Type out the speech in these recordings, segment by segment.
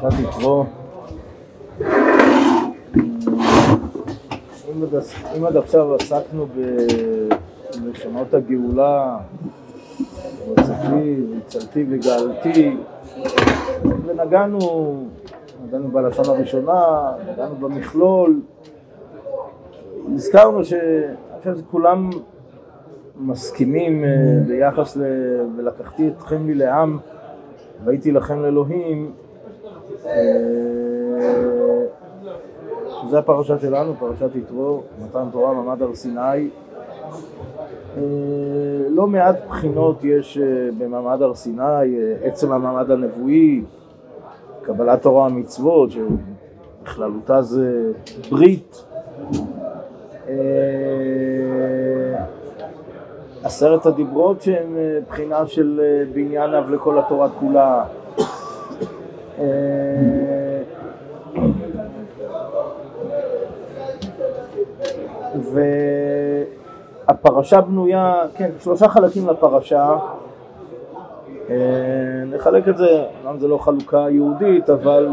פרשת יתרו. אם עד עכשיו עסקנו בלשונות הגאולה, הוצאתי, והצלתי וגאלתי, ונגענו, נגענו בלשון הראשונה, נגענו במכלול, נזכרנו שאני חושב שכולם מסכימים אה, ביחס ל... ולקחתי אתכם לי לעם והייתי לכם לאלוהים שזה הפרשה שלנו, פרשת יתרו, מתן תורה, מעמד הר סיני אה, לא מעט בחינות יש במעמד הר סיני, עצם המעמד הנבואי, קבלת תורה ומצוות, שבכללותה זה ברית עשרת הדיברות אה, בחינה של אה, בניין אב לכל התורה כולה. והפרשה בנויה, כן, שלושה חלקים לפרשה. נחלק את זה, אמנם זה לא חלוקה יהודית, אבל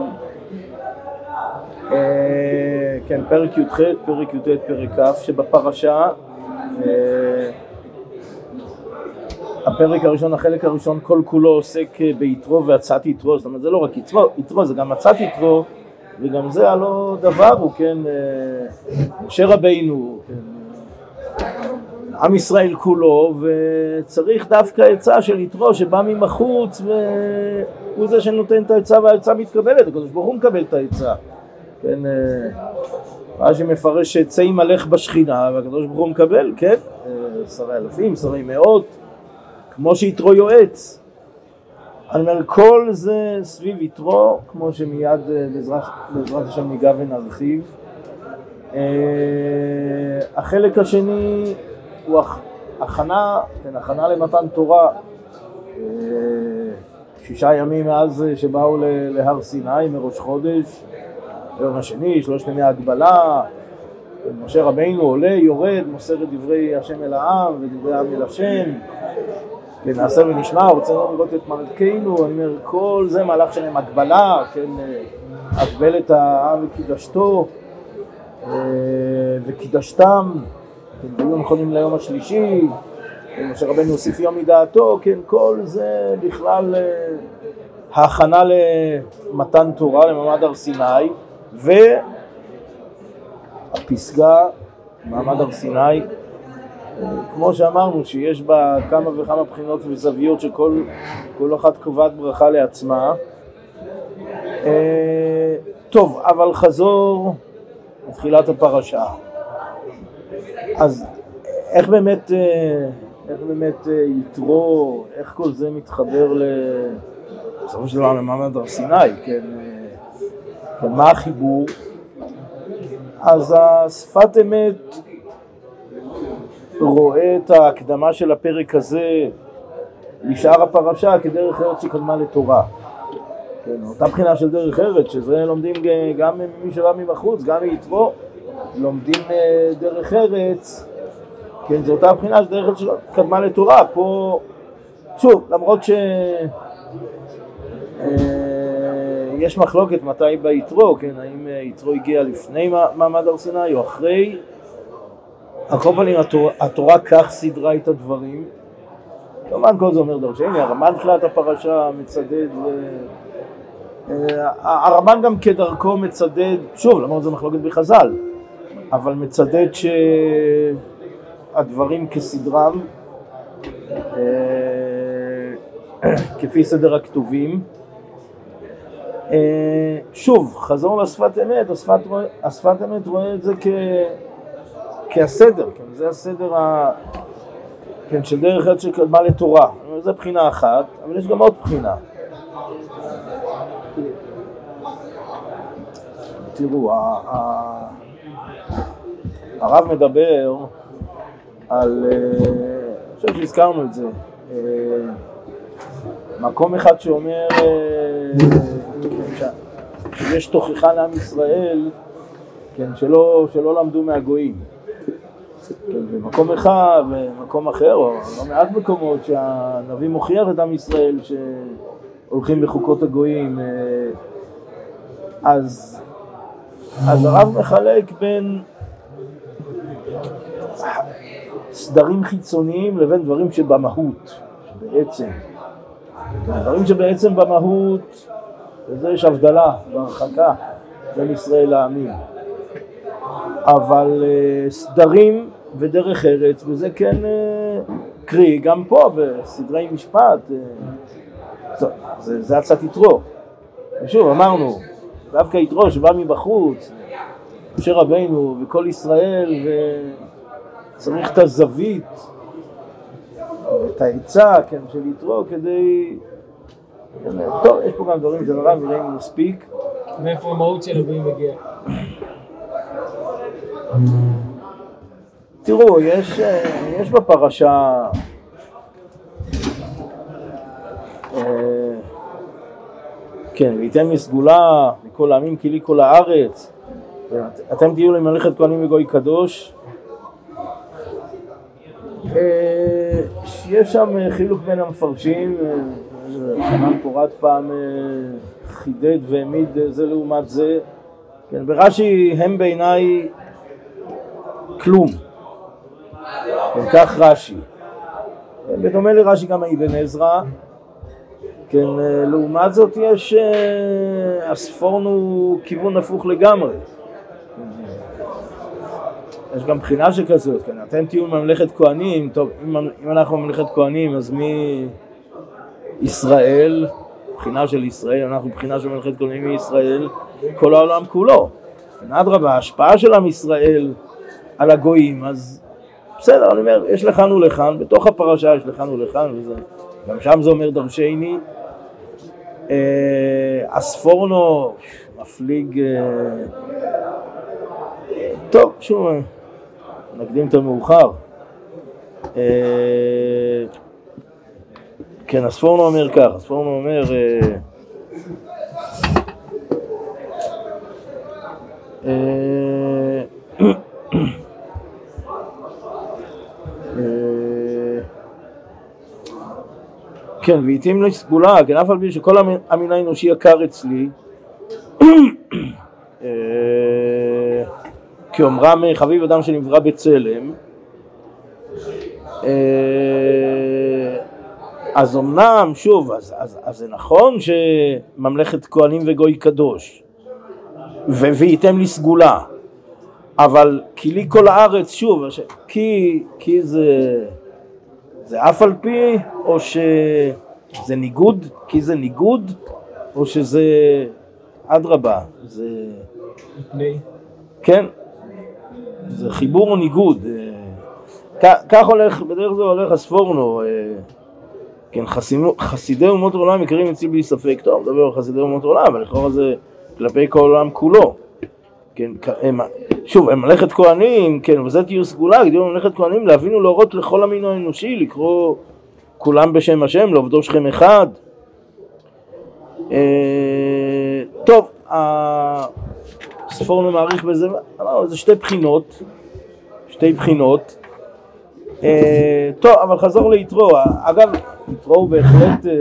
כן, פרק י"ח, פרק י"ט, פרק כ', שבפרשה הפרק הראשון, החלק הראשון, כל כולו עוסק אה, ביתרו והצעת יתרו, זאת אומרת זה לא רק יתרו, יתרו זה גם הצעת יתרו, וגם זה הלא דבר הוא, כן, אה, משה רבינו, כן, עם ישראל כולו, וצריך דווקא עצה של יתרו שבא מבחוץ והוא זה שנותן את העצה והעצה מתקבלת, הקדוש ברוך הוא מקבל את העצה, כן, אה, רש"י מפרש שעצה ימלך בשכינה והקדוש ברוך הוא מקבל, כן, שרי אלפים, שרי מאות כמו שיתרו יועץ. אני אומר, כל זה סביב יתרו, כמו שמיד אה, בעזרת השם ניגע ונרחיב. אה, החלק השני הוא הכנה, כן, הכנה למתן תורה. אה, שישה ימים מאז שבאו להר סיני מראש חודש, היום השני, שלושת ימי ההגבלה, משה רבינו עולה, יורד, מוסר את דברי השם אל העם ודברי העם אל השם, כן, נעשה ונשמע, רוצה לראות את מלכנו, אני אומר, כל זה מהלך שלהם הגבלה, כן, הגבל את העם וקידשתו אה, וקידשתם, כן, היו נכונים ליום השלישי, משה רבנו הוסיף יום מדעתו, כן, כל זה בכלל אה, ההכנה למתן תורה למעמד הר סיני והפסגה, מעמד הר סיני כמו שאמרנו, שיש בה כמה וכמה בחינות וזוויות שכל אחת קובעת ברכה לעצמה. אה, טוב, אבל חזור לתחילת הפרשה. אז איך באמת, אה, איך באמת אה, יתרו, איך כל זה מתחבר ל... בסופו של דבר למעמד הר סיני, כן? כן, מה החיבור? אז השפת אמת רואה את ההקדמה של הפרק הזה לשאר הפרשה כדרך ארץ שקדמה לתורה. כן, אותה בחינה של דרך ארץ, שזה לומדים גם ממי שבא מבחוץ, גם מיתרו, לומדים אה, דרך ארץ, כן, זו אותה בחינה של דרך ארץ שקדמה לתורה. פה, שוב, למרות ש... אה, יש מחלוקת מתי ביתרו, כן, האם אה, יתרו הגיע לפני מעמד הר סיני או אחרי, על כל פנים התורה, כך סידרה את הדברים. כמובן כל זה אומר דרשני, הרמב"ן תחילת הפרשה מצדד. אה, הרמב"ן גם כדרכו מצדד, שוב, למרות זה מחלוקת בחז"ל, אבל מצדד שהדברים כסדרם, אה, כפי סדר הכתובים. אה, שוב, חזור לשפת אמת, השפת אמת רואה את זה כ... כהסדר, כן, זה הסדר ה... כן, של דרך ארץ שקדמה לתורה, זה בחינה אחת, אבל יש גם עוד בחינה. תראו, הרב מדבר על, אה, אני חושב שהזכרנו את זה, אה, מקום אחד שאומר אה, שיש תוכחה לעם ישראל, כן, שלא, שלא למדו מהגויים. במקום אחד ומקום אחר, או לא מעט מקומות שהנביא מוכיח את עם ישראל שהולכים בחוקות הגויים. אה, אז, אז הרב מחלק בין סדרים חיצוניים לבין דברים שבמהות, בעצם. דברים שבעצם במהות, וזה יש הבדלה והרחקה בין ישראל לעמים. אבל uh, סדרים ודרך ארץ, וזה כן uh, קרי, גם פה בסדרי משפט, uh, זה, זה, זה עצת יתרו. ושוב, אמרנו, דווקא יתרו שבא מבחוץ, משה רבינו וכל ישראל, וצריך את הזווית, את העצה, כן, של יתרו, כדי... טוב, יש פה גם דברים הרב, וראינו מספיק. מאיפה המהות של אלוהים מגיע? תראו, יש, יש בפרשה אה, כן, וייתן לי סגולה מכל העמים כי לי כל הארץ. אתם תהיו למלאכת כהנים וגוי קדוש. אה, יש שם חילוק בין המפרשים חנן פורת פעם אה, חידד והעמיד זה לעומת זה. כן, ברש"י הם בעיניי כלום כך רש"י. בדומה לרש"י גם האבן עזרא. כן, אה, לעומת זאת יש, אה, הספורן הוא כיוון הפוך לגמרי. יש גם בחינה שכזאת, כן, אתם תהיו ממלכת כהנים, טוב, אם, אם אנחנו ממלכת כהנים אז מי? ישראל, בחינה של ישראל, אנחנו בחינה של ממלכת כהנים מישראל, כל העולם כולו. כן, אדרבה, ההשפעה של עם ישראל על הגויים, אז בסדר, אני אומר, יש לכאן ולכאן, בתוך הפרשה יש לכאן ולכאן, וזה, גם שם זה אומר דרשני, אספורנו אה, מפליג, אה, טוב, שוב, נקדים את המאוחר. אה, כן, אספורנו אומר כך, אספורנו אומר כן, והתאים לי סגולה, כן, אף על פי שכל המין האנושי יקר אצלי, אה, כי אומרם חביב אדם שנברא בצלם, אה, אז אמנם, שוב, אז, אז, אז זה נכון שממלכת כהנים וגוי קדוש, וייתם לי סגולה, אבל כי לי כל הארץ, שוב, כי, כי זה... זה אף על פי, או שזה ניגוד, כי זה ניגוד, או שזה אדרבה, זה... מפני? כן, זה חיבור או ניגוד. אה, כך הולך, בדרך זה הולך הספורנו, אה, כן, חסידי אומות העולם יקרים אצלי בלי ספק, טוב, מדבר על חסידי אומות העולם, אבל לכאורה זה כלפי כל העולם כולו. כן, הם, שוב, הם מלאכת כהנים, כן, וזה תהיו סגולה, גדול מלאכת כהנים, להבין ולהורות לכל המין האנושי, לקרוא כולם בשם השם, לעובדו שכם אחד. אה, טוב, הספורנו מעריך בזה, אמרנו, זה שתי בחינות, שתי בחינות. אה, טוב, אבל חזור ליתרו, אגב, יתרו הוא בהחלט, אה,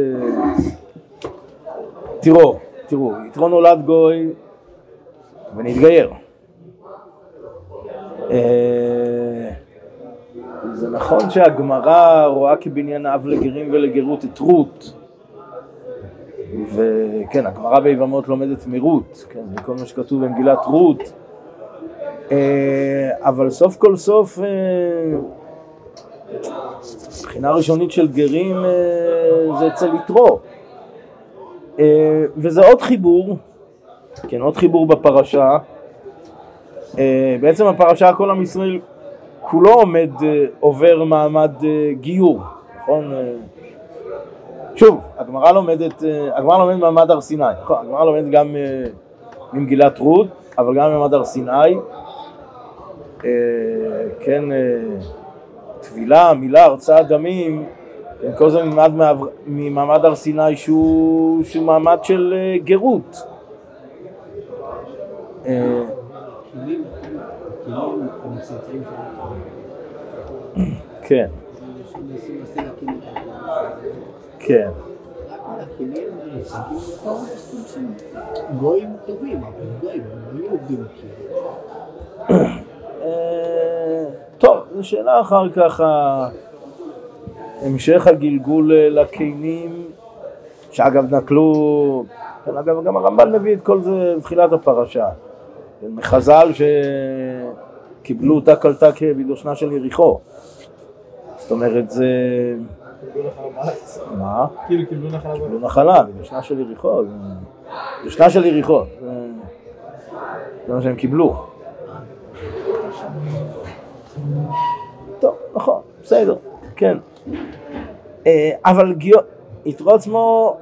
תראו, תראו, יתרו נולד גוי ונתגייר. אה, זה נכון שהגמרא רואה כבניין אב לגרים ולגרות את רות. וכן, הגמרא ביבמות לומדת מרות, כן, זה כל מה שכתוב במגילת רות. אה, אבל סוף כל סוף אה, מבחינה ראשונית של גרים זה אצל יתרו. וזה עוד חיבור כן, עוד חיבור בפרשה. אה, בעצם הפרשה כל עם ישראל כולו עומד, אה, עובר מעמד אה, גיור, נכון? שוב, הגמרא לומדת, הגמרא לומדת מעמד הר סיני, נכון, הגמרא לומדת גם ממגילת רות, אבל גם ממעמד הר סיני, כן, טבילה, מילה, הרצאת דמים, כל זה ממעמד הר סיני שהוא, שהוא מעמד של גרות. כן. כן. משתמשים. גויים טובים, גויים, לא כאילו. אה, טוב, זו שאלה אחר כך, המשך הגלגול אה, לקינים, שאגב נטלו, כן, אגב גם הרמב"ן מביא את כל זה בתחילת הפרשה, מחז"ל שקיבלו אותה קלטה כבדושנה של יריחו, זאת אומרת זה, קיבלו נחלה בארץ. מה? כאילו קיבלו נחלה בארץ. קיבלו נחלה, בדושנה של יריחו, זה- דושנה של יריחו, זה- מה שהם קיבלו. טוב, נכון, בסדר, כן. אה, אבל יתרו עצמו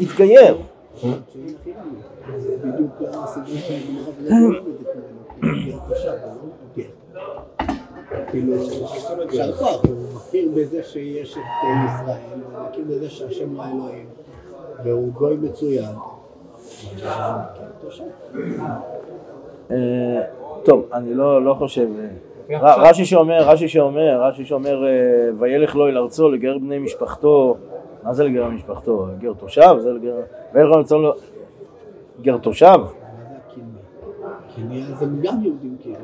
התגייר. זה בדיוק הסיבה שהגמרא ולא את זה כמו גר תושב, אבל גר. יישר כוח, הוא מכיר בזה שיש את אה, והוא גוי מצוין. טוב, אני לא לא חושב... אה, רש"י שאומר, רש"י שאומר, רש"י שאומר, אה, וילך לו אל ארצו לגר בני משפחתו, מה זה לגר משפחתו? גר תושב? זה לגר... וילך לו אל ארצו גר תושב? אז הם גם יהודים כאילו.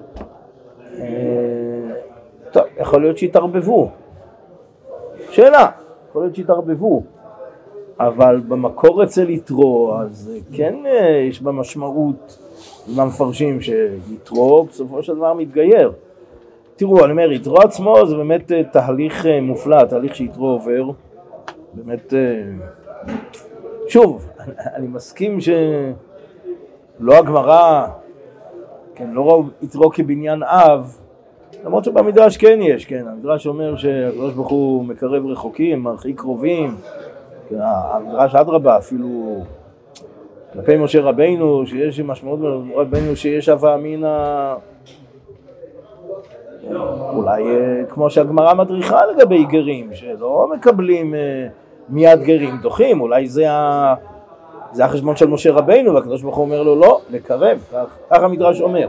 אה, טוב, יכול להיות שהתערבבו. שאלה, יכול להיות שהתערבבו. אבל במקור אצל יתרו, אז כן אה, יש בה משמעות למפרשים שיתרו בסופו של דבר מתגייר. תראו, אני אומר, יתרו עצמו זה באמת אה, תהליך מופלא, תהליך שיתרו עובר. באמת, אה, שוב, אני מסכים שלא הגמרא כן, לא ראו יתרו כבניין אב, למרות שבמדרש כן יש, כן, המדרש אומר שהקדוש ברוך הוא מקרב רחוקים, מרחיק קרובים, המדרש אדרבה אפילו כלפי משה רבינו, שיש משמעות רבינו שיש הווה אמינא, אולי אה, כמו שהגמרא מדריכה לגבי גרים, שלא מקבלים אה, מיד גרים, דוחים, אולי זה ה... זה החשבון של משה רבינו, והקדוש ברוך הוא אומר לו לא, לקרב, כך, כך המדרש אומר,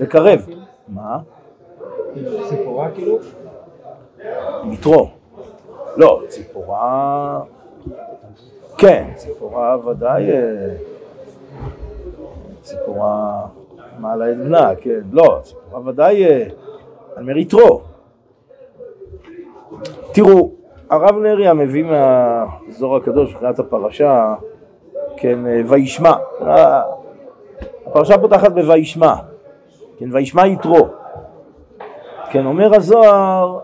לקרב. מה? ציפורה כאילו? יתרו. לא, ציפורה... כן, ציפורה ודאי... אה, ציפורה מעלה את בנה, כן. לא, ציפורה ודאי... אה, אני אומר יתרו. תראו, הרב נריה מביא מהזוהר הקדוש, מבחינת הפרשה, כן, אה, וישמע. אה, הפרשה פותחת בוישמע. כן, וישמע יתרו. כן, אומר הזוהר,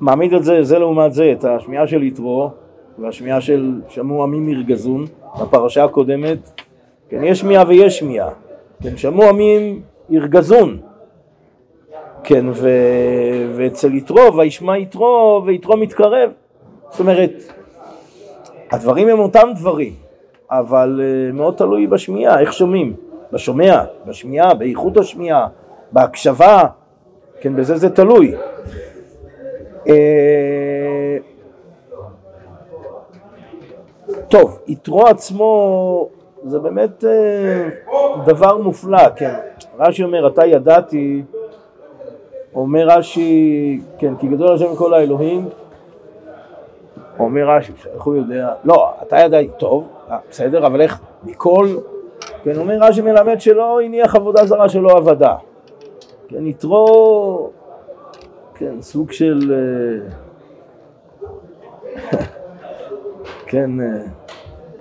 מעמיד את זה, זה לעומת זה, את השמיעה של יתרו והשמיעה של שמעו עמים ירגזון בפרשה הקודמת, כן, יש שמיעה ויש שמיעה, כן, שמעו עמים ירגזון, כן, ו... ואצל יתרו, וישמע יתרו, ויתרו מתקרב, זאת אומרת, הדברים הם אותם דברים, אבל אה, מאוד תלוי בשמיעה, איך שומעים, בשומע, בשמיעה, באיכות השמיעה, בהקשבה, כן, בזה זה תלוי. אה, טוב, יתרו עצמו זה באמת אה, דבר מופלא, כן. רש"י אומר, אתה ידעתי, אומר רש"י, כן, כי גדול השם מכל האלוהים, אומר רש"י, איך הוא יודע? לא, אתה ידעתי, טוב, בסדר, אבל איך מכל, כן, אומר רש"י מלמד שלא הניח עבודה זרה שלא עבדה. כן, יתרו, כן, סוג של, אה, כן, אה,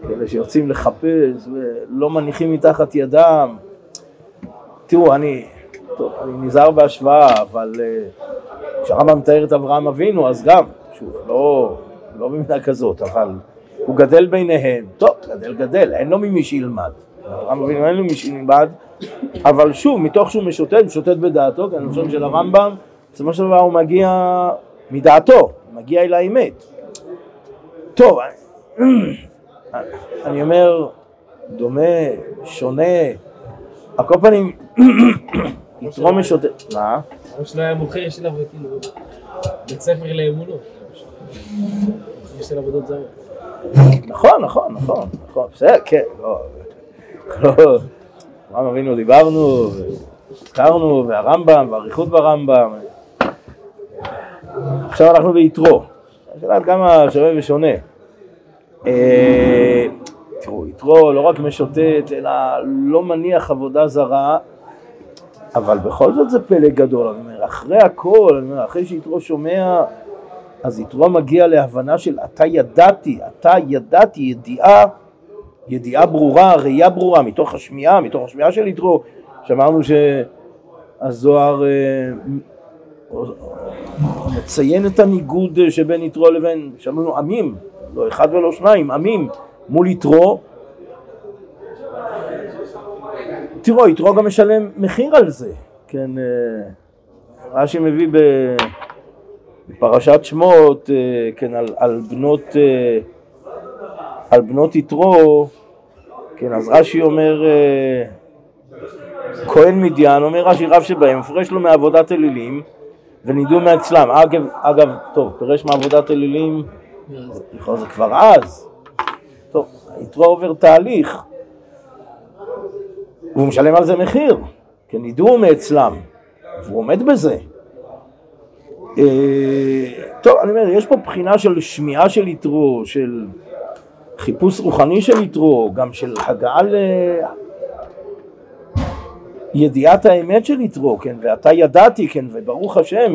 כאלה שיוצאים לחפש ולא מניחים מתחת ידם. תראו, אני, טוב, אני נזהר בהשוואה, אבל אה, כשהרמב"ם מתאר את אברהם אבינו, אז גם, שוב, לא, לא במידה כזאת, אבל הוא גדל ביניהם, טוב, גדל גדל, אין לו ממי שילמד. אברהם אבינו אין לו מי שילמד, אבל שוב, מתוך שהוא משוטט, משוטט בדעתו, כי חושב של הרמב"ם, בסופו של דבר הוא מגיע מדעתו, מגיע אל האמת. טוב, אני אומר, דומה, שונה, על כל פנים, יתרו משוטט, מה? אבא שלו היה מוכר של עבודות, כאילו, בית ספר לאמונות. יש של עבודות זרות. נכון, נכון, נכון, נכון, בסדר, כן, לא, לא, אברהם אבינו דיברנו, הזכרנו, והרמב"ם, והאריכות ברמב"ם, עכשיו אנחנו ביתרו, השאלה עד כמה שווה ושונה, אה, תראו, יתרו לא רק משוטט, אלא לא מניח עבודה זרה, אבל בכל זאת זה פלא גדול, אני אומר, אחרי הכל, אני אומר, אחרי שיתרו שומע, אז יתרו מגיע להבנה של אתה ידעתי, אתה ידעתי, ידיעה, ידיעה ברורה, ראייה ברורה, מתוך השמיעה, מתוך השמיעה של יתרו, שאמרנו שהזוהר אה, מציין את הניגוד שבין יתרו לבין, שאמרנו עמים, לא אחד ולא שניים, עמים מול יתרו. תראו, יתרו גם משלם מחיר על זה, כן, אה, רש"י מביא בפרשת שמות, אה, כן, על, על בנות, אה, על בנות יתרו, כן, אז רש"י אומר, כהן מדיין, אומר רש"י רב שבהם, מפרש לו מעבודת אלילים ונידו מאצלם. אגב, אגב, טוב, פירש מעבודת אלילים לכאורה זה כבר אז. טוב, יתרו עובר תהליך, והוא משלם על זה מחיר, כי נידו מאצלם, והוא עומד בזה. אה, טוב, אני אומר, יש פה בחינה של שמיעה של יתרו, של חיפוש רוחני של יתרו, גם של הגעה לידיעת האמת של יתרו, כן, ואתה ידעתי, כן, וברוך השם,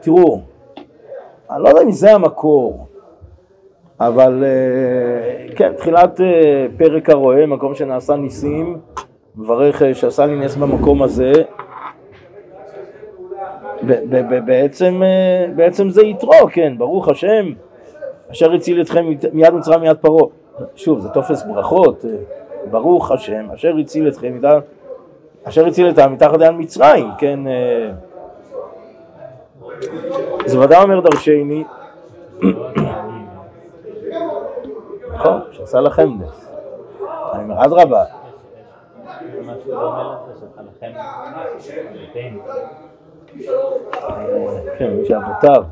תראו, אני לא יודע אם זה המקור, אבל אה, כן, תחילת אה, פרק הרועה, מקום שנעשה ניסים, מברך אה, שעשה לי נס במקום הזה. בעצם, בעצם זה יתרו, כן, ברוך השם, אשר הציל אתכם מיד מצרים מיד פרעה. שוב, זה טופס ברכות, ברוך השם, אשר הציל אתכם מיד, אשר הציל אתם מתחת יד מצרים, כן. זה ודאי אומר דרשני. נכון, שעשה לכם נס. אני אומר, אדרבה. כן, מי שאבותיו.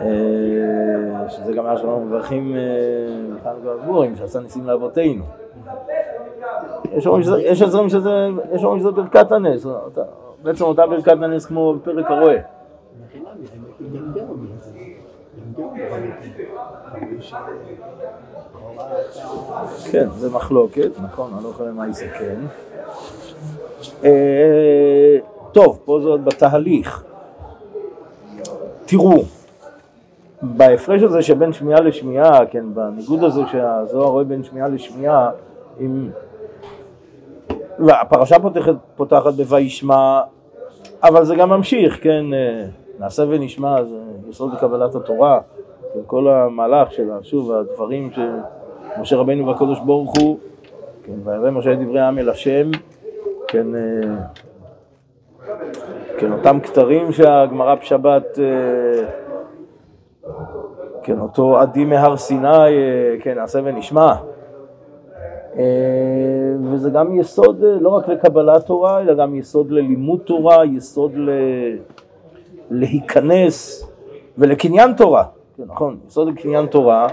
אה, שזה גם מה שאנחנו מברכים בחנוכה אה, והגבורים, שעשה ניסים לאבותינו. יש אומרים שזה ברכת הנס, בעצם אותה ברכת הנס כמו בפרק הרועה. כן, זה מחלוקת, נכון, אני לא יכול למה זה כן. אה, טוב, פה זה עוד בתהליך. תראו, בהפרש הזה שבין שמיעה לשמיעה, כן, בניגוד הזה שהזוהר רואה בין שמיעה לשמיעה, עם... והפרשה פותחת, פותחת ב"וישמע", אבל זה גם ממשיך, כן, אה, נעשה ונשמע, זה יסוד לקבלת התורה. כל המהלך של, שוב, הדברים שמשה רבינו והקדוש ברוך הוא, כן, וירא משה את דברי העם אל השם, כן, אה, כן, אותם כתרים שהגמרא בשבת, אה, כן, אותו עדי מהר סיני, אה, כן, נעשה ונשמע. וזה גם יסוד לא רק לקבלת תורה, אלא גם יסוד ללימוד תורה, יסוד ל... להיכנס ולקניין תורה. כן, נכון, יסוד קניין תורה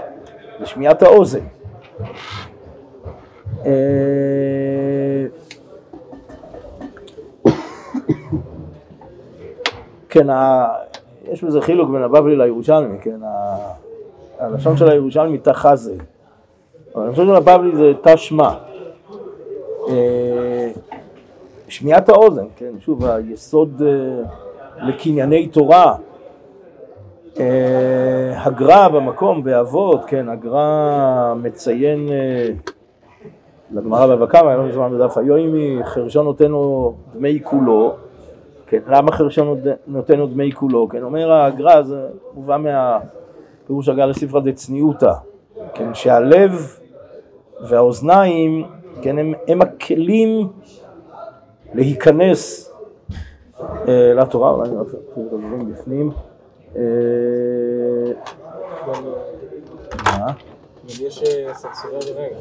זה שמיעת האוזן. אה, כן, יש בזה חילוק בין הבבלי לירושלמי, כן, הלשון של הירושלמי תחזה, אבל הלשון של הבבלי זה תשמע. אה, שמיעת האוזן, כן, שוב, היסוד אה, לקנייני תורה, הגר"א במקום, באבות, כן, הגר"א מציין אה, לגמרא בבא קמא, היה לא מזמן בדף היומי, חרשון נותן לו דמי כולו, כן, למה חרשון נותן לו דמי כולו? כן, אומר הגר"א, זה מובא מהפירוש הגר"א לספרא דצניעותא, כן, שהלב והאוזניים, כן, הם, הם הכלים להיכנס אה, לתורה, אולי אני רוצה את הדברים בפנים. אה, מה? יש אה, סרסורי רגע.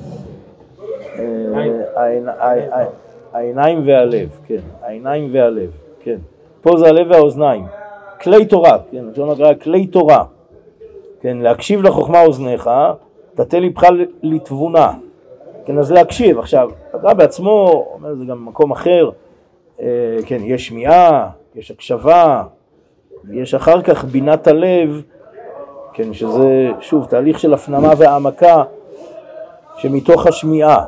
העיניים והלב, כן, העיניים והלב, כן. פה זה הלב והאוזניים. כלי תורה, כן, לשון הגר"א כלי תורה. כן, להקשיב לחוכמה אוזניך, תתה ליבך לתבונה. כן, אז להקשיב. עכשיו, הגר"א בעצמו אומר זה גם במקום אחר, כן, יש שמיעה, יש הקשבה, יש אחר כך בינת הלב, כן, שזה, שוב, תהליך של הפנמה והעמקה שמתוך השמיעה.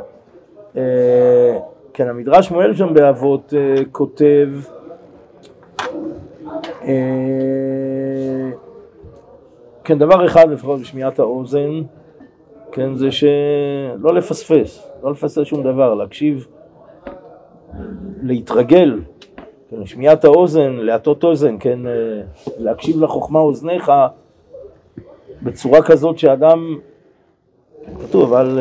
אה, כן, המדרש שמואל שם באבות אה, כותב אה, כן, דבר אחד לפחות בשמיעת האוזן, כן, זה שלא לפספס, לא לפספס שום דבר, להקשיב, להתרגל, כן, לשמיעת האוזן, להטות אוזן, כן, להקשיב לחוכמה אוזניך בצורה כזאת שאדם, כתוב, אבל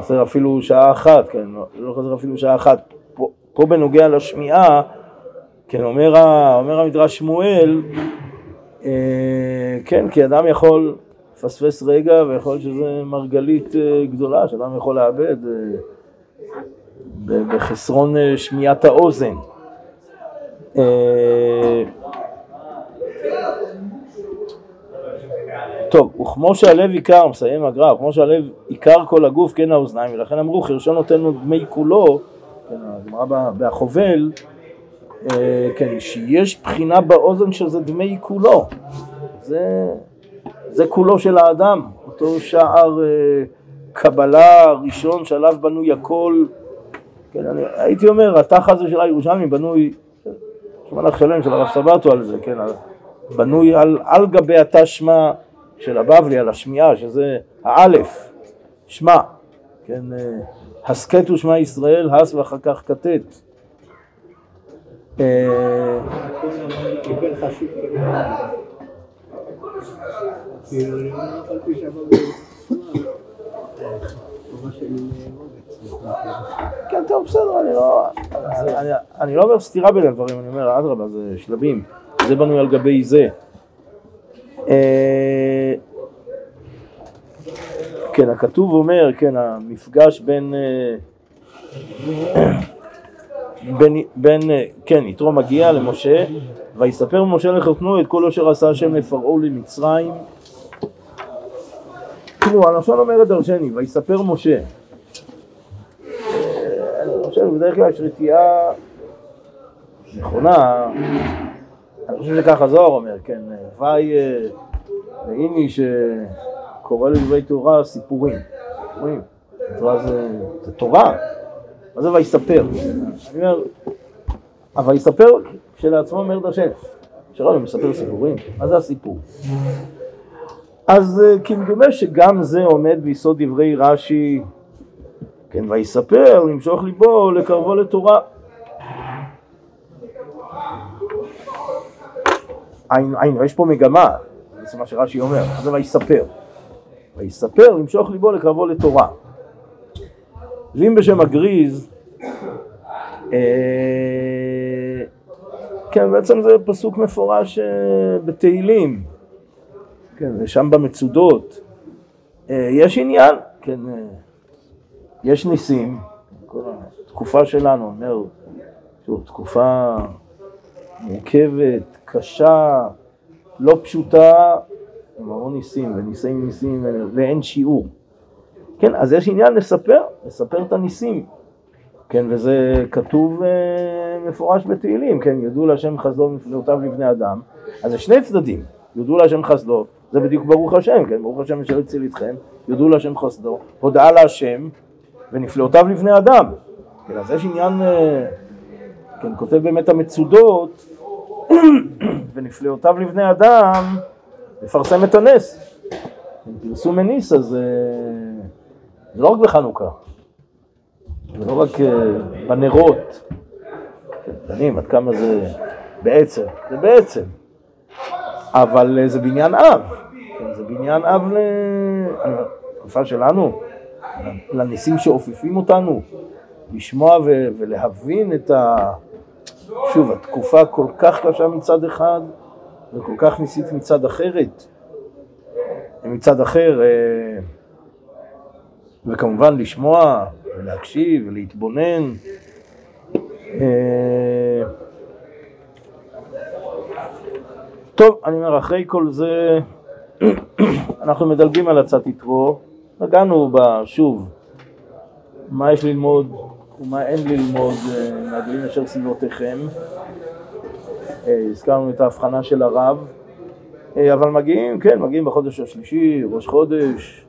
חסר אפילו שעה אחת, כן, לא חסר אפילו שעה אחת. פה, פה בנוגע לשמיעה, כן, אומר, אומר המדרש שמואל, אה, כן, כי אדם יכול לפספס רגע ויכול שזה מרגלית אה, גדולה שאדם יכול לאבד אה, בחסרון אה, שמיעת האוזן. אה, טוב, וכמו שהלב עיקר, מסיים הגרף, כמו שהלב עיקר כל הגוף, כן האוזניים, ולכן אמרו חרשו נותן לו דמי כולו, כן, הגמרא בחובל, אה, כן, שיש בחינה באוזן שזה דמי כולו, זה, זה כולו של האדם, אותו שער אה, קבלה ראשון שעליו בנוי הכל, כן, אני הייתי אומר, התח הזה של הירושלמי בנוי, מלאך שלם של הרב סבתו על זה, כן, בנוי על, על גבי התשמע של הבבלי על השמיעה, שזה האלף, שמע, כן, הסכת ושמע ישראל, הס ואחר כך כתת. כן, טוב, בסדר, אני לא... אני לא אומר סתירה בין הדברים, אני אומר, אדרבה, זה שלבים, זה בנוי על גבי זה. אה, כן, הכתוב אומר, כן, המפגש בין, אה, בין, בין אה, כן, יתרו מגיע למשה, ויספר משה לחותנו את כל אשר עשה השם לפרעה למצרים. תראו, הלשון אומרת דרשני, ויספר משה. אני חושב, בדרך כלל יש רתיעה נכונה אני חושב שככה זוהר אומר, כן, וי ואיני שקורא לדברי תורה סיפורים. סיפורים. תורה זה, זה תורה. מה זה ויספר? אני אומר, הויספר כשלעצמו אומר דרשן. שרון מספר סיפורים, מה זה הסיפור? אז כמדומה שגם זה עומד ביסוד דברי רש"י, כן, ויספר, למשוך ליבו, לקרבו לתורה. היינו, יש פה מגמה, זה מה שרש"י אומר, זה ויספר. ויספר למשוך ליבו לקרבו לתורה. ואם בשם הגריז, אה, כן, בעצם זה פסוק מפורש אה, בתהילים, כן, ושם במצודות. אה, יש עניין, כן, יש ניסים, תקופה שלנו, אומר, שוב, תקופה מורכבת, קשה, לא פשוטה, עם המון ניסים, וניסים ניסים לאין שיעור. כן, אז יש עניין לספר, לספר את הניסים. כן, וזה כתוב uh, מפורש בתהילים, כן, יודו להשם חסדו ונפלאותיו לבני אדם. אז זה שני צדדים, יודו להשם חסדו, זה בדיוק ברוך השם, כן, ברוך השם אשר הציל אתכם, יודו להשם חסדו, הודעה להשם ונפלאותיו לבני אדם. כן, אז יש עניין, uh, כן, כותב באמת המצודות, ונפלאותיו לבני אדם, לפרסם את הנס. פרסום מניס, אז אה, זה לא רק בחנוכה, זה לא רק אה, בנרות. דנים עד כמה זה בעצם, זה בעצם, אבל אה, זה בניין אב, בניין אב לתקופה שלנו, לניסים שאופפים אותנו, לשמוע ולהבין את ה... שוב, התקופה כל כך קשה מצד אחד וכל כך ניסית מצד אחרת. מצד אחר, אה, וכמובן לשמוע ולהקשיב ולהתבונן. אה, טוב, אני אומר, אחרי כל זה אנחנו מדלגים על הצעת יתרו, נגענו בה שוב, מה יש ללמוד ומה אין ללמוד אה, מהדברים אשר סביבותיכם. אה, הזכרנו את ההבחנה של הרב, אה, אבל מגיעים, כן, מגיעים בחודש השלישי, ראש חודש.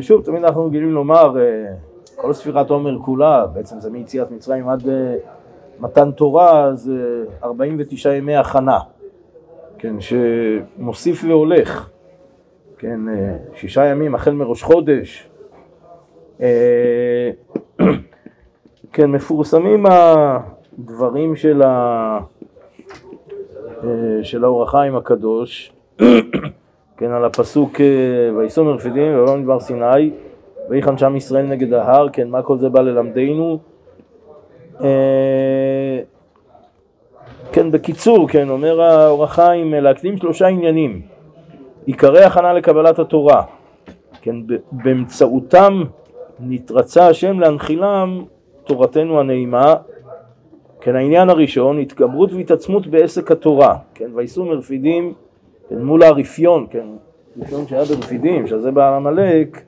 שוב, תמיד אנחנו רגילים לומר, כל ספירת עומר כולה, בעצם זה מיציאת מצרים עד מתן תורה, זה 49 ימי הכנה, כן, שמוסיף והולך, כן, שישה ימים החל מראש חודש. כן, מפורסמים הדברים של ה... אה, של האור החיים הקדוש, כן, על הפסוק אה, ויסומר רפידים ולא מדבר סיני ויחן שם ישראל נגד ההר, כן, מה כל זה בא ללמדנו? כן, בקיצור, כן, אומר האור החיים, להקדים שלושה עניינים, עיקרי הכנה לקבלת התורה, כן, באמצעותם נתרצה השם להנחילם תורתנו הנעימה. כן, העניין הראשון, התגברות והתעצמות בעסק התורה, כן, וייסעו מרפידים כן, מול הרפיון, כן, רפיון שהיה ברפידים, שזה בעל עמלק,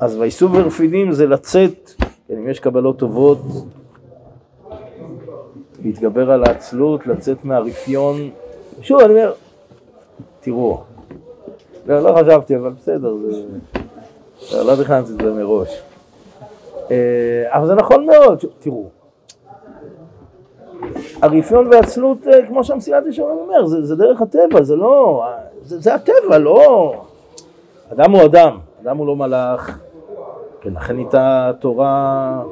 אז וייסעו מרפידים זה לצאת, כן, אם יש קבלות טובות, להתגבר על העצלות, לצאת מהרפיון, שוב אני אומר, תראו, לא, לא חשבתי, אבל בסדר, זה... לא תכננתי את זה מראש. אה, אבל זה נכון מאוד, תראו, הרפיון והעצלות, אה, כמו שהמסילת ישרים אומר, זה, זה דרך הטבע, זה לא... זה, זה הטבע, לא... אדם הוא אדם, אדם הוא לא מלאך, כן, לכן ניתה תורה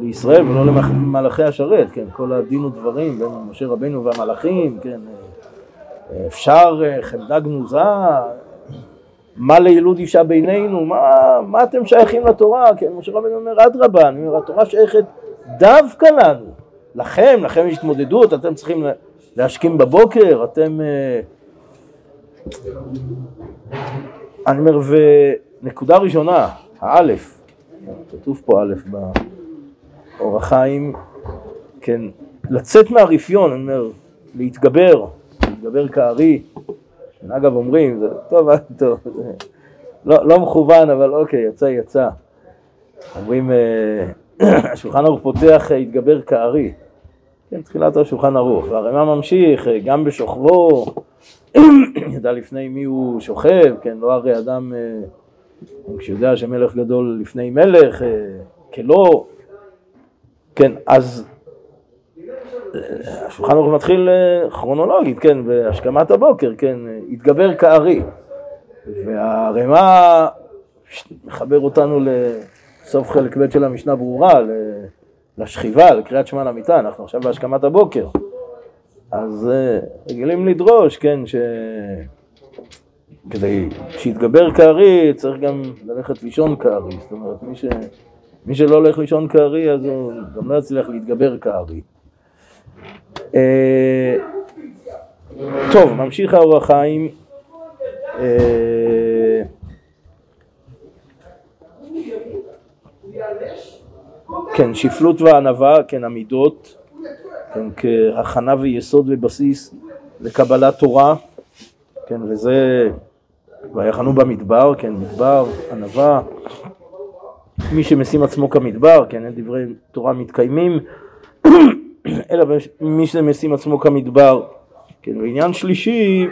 לישראל ולא למלאכי השרת, כן, כל הדין ודברים בין משה רבנו והמלאכים, כן, אה, אפשר אה, חמדה גנוזה, מה לילוד אישה בינינו, מה, מה אתם שייכים לתורה, כן, משה רבנו אומר, אדרבה, אני אומר, התורה שייכת דווקא לנו. לכם, לכם יש התמודדות, אתם צריכים להשכים בבוקר, אתם... אה, אני אומר, ונקודה ראשונה, האלף, כתוב פה א' באור החיים, כן, לצאת מהרפיון, אני אומר, להתגבר, להתגבר כארי, אגב אומרים, זה טוב, טוב, לא, לא מכוון, אבל אוקיי, יצא, יצא. אומרים, אה, השולחן ערוך פותח, התגבר כארי. כן, תחילת השולחן ערוך, והרמ"א ממשיך, אה, גם בשוכבו, ידע לפני מי הוא שוכב, כן, לא הרי אדם, אה, כשיודע שמלך גדול לפני מלך, אה, כלא, כן, אז השולחן ערוך מתחיל כרונולוגית, כן, בהשכמת הבוקר, כן, התגבר כארי, והרמ"א מחבר אותנו לסוף חלק ב' של המשנה ברורה, לשכיבה, לקריאת שמע למיטה, אנחנו עכשיו בהשכמת הבוקר. אז uh, רגילים לדרוש, כן, ש... כדי שיתגבר כארי צריך גם ללכת לישון כארי, זאת אומרת מי, ש... מי שלא הולך לישון כארי אז הוא גם לא יצליח להתגבר כארי. Uh, טוב, ממשיך האור החיים. Uh, כן, שפלות וענווה, כן, עמידות, כן, כהכנה ויסוד ובסיס לקבלת תורה, כן, וזה, ויחנו במדבר, כן, מדבר, ענווה, מי שמשים עצמו כמדבר, כן, דברי תורה מתקיימים, אלא מי שמשים עצמו כמדבר, כן, ועניין שלישי,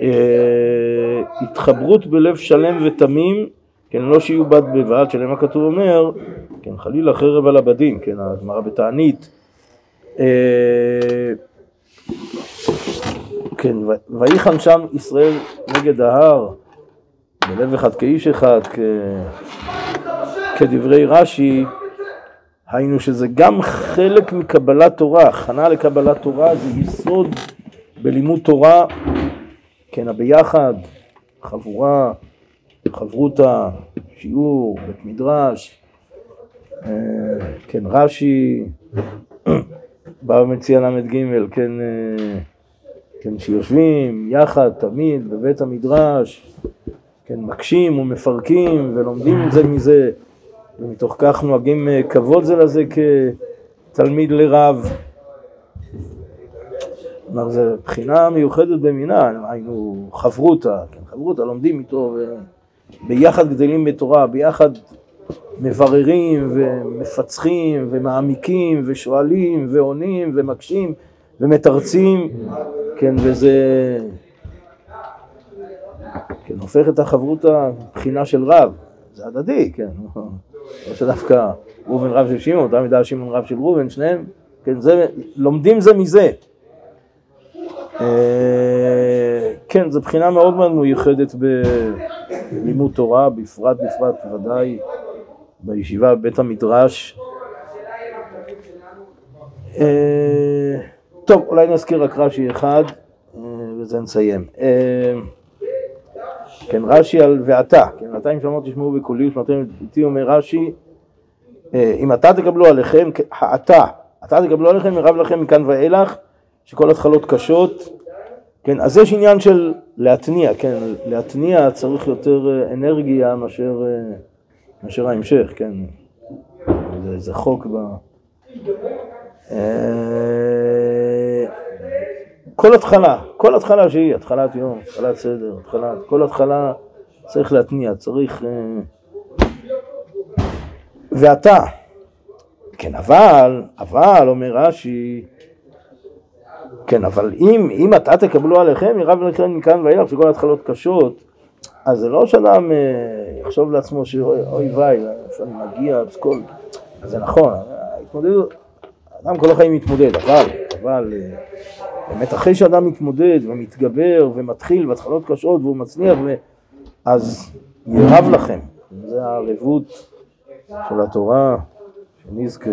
אה, התחברות בלב שלם ותמים כן, לא שיהיו בד בבד, שלהם הכתוב אומר, כן, חלילה חרב על הבדים, כן, הגמרא בתענית. אה, כן, ויחן שם ישראל נגד ההר, בלב אחד כאיש אחד, כ... כדברי רש"י, היינו שזה גם חלק מקבלת תורה, הכנה לקבלת תורה זה יסוד בלימוד תורה, כן, הביחד, חבורה, חברותא, שיעור, בית מדרש, אה, כן, רש"י, בא ומציע ל"ג, כן, אה, כן, שיושבים יחד תמיד בבית המדרש, כן, מקשים ומפרקים ולומדים את זה מזה, ומתוך כך נוהגים אה, כבוד זה לזה כתלמיד לרב. כלומר, זו בחינה מיוחדת במינה, היינו חברותא, כן, חברותא, לומדים איתו ו... ביחד גדלים בתורה, ביחד מבררים ומפצחים ומעמיקים ושואלים ועונים ומקשים ומתרצים כן, וזה... כן, הופך את החברותה מבחינה של רב, זה הדדי, כן, לא שדווקא ראובן רב של שמעון, אותה מידה שמעון רב של ראובן, שניהם, כן, זה, לומדים זה מזה. אה, כן, זו בחינה מאוד מאוד מיוחדת בלימוד תורה, בפרט בפרט ודאי בישיבה בבית המדרש. אה, טוב, אולי נזכיר רק רש"י אחד אה, וזה נסיים. כן, רש"י על ואתה, כן, ואתה אם שמות תשמעו בקולי ושמעתם איתי אומר רש"י, אם אתה תקבלו עליכם, האתה, אתה תקבלו עליכם, ירב לכם מכאן ואילך, שכל התחלות קשות, כן, אז יש עניין של להתניע, כן, להתניע צריך יותר אה, אנרגיה מאשר, אה, מאשר ההמשך, כן, זה, זה חוק ב... אה, כל התחלה, כל התחלה שהיא, התחלת יום, התחלת סדר, התחלת, כל התחלה צריך להתניע, צריך... ואתה, כן, אבל, אבל, אומר רש"י, כן, אבל אם, אם אתה תקבלו עליכם, ירב לכם מכאן ואילך, שכל ההתחלות קשות, אז זה לא שאדם אה, יחשוב לעצמו שאוי ואי, איפה אני מגיע, כל... אז זה נכון, ההתמודדות, אדם כל החיים מתמודד, אבל, אבל אה, באמת אחרי שאדם מתמודד ומתגבר ומתחיל בהתחלות קשות והוא מצליח, ו... אז ירב לכם, זה הערבות של התורה, שנזכה.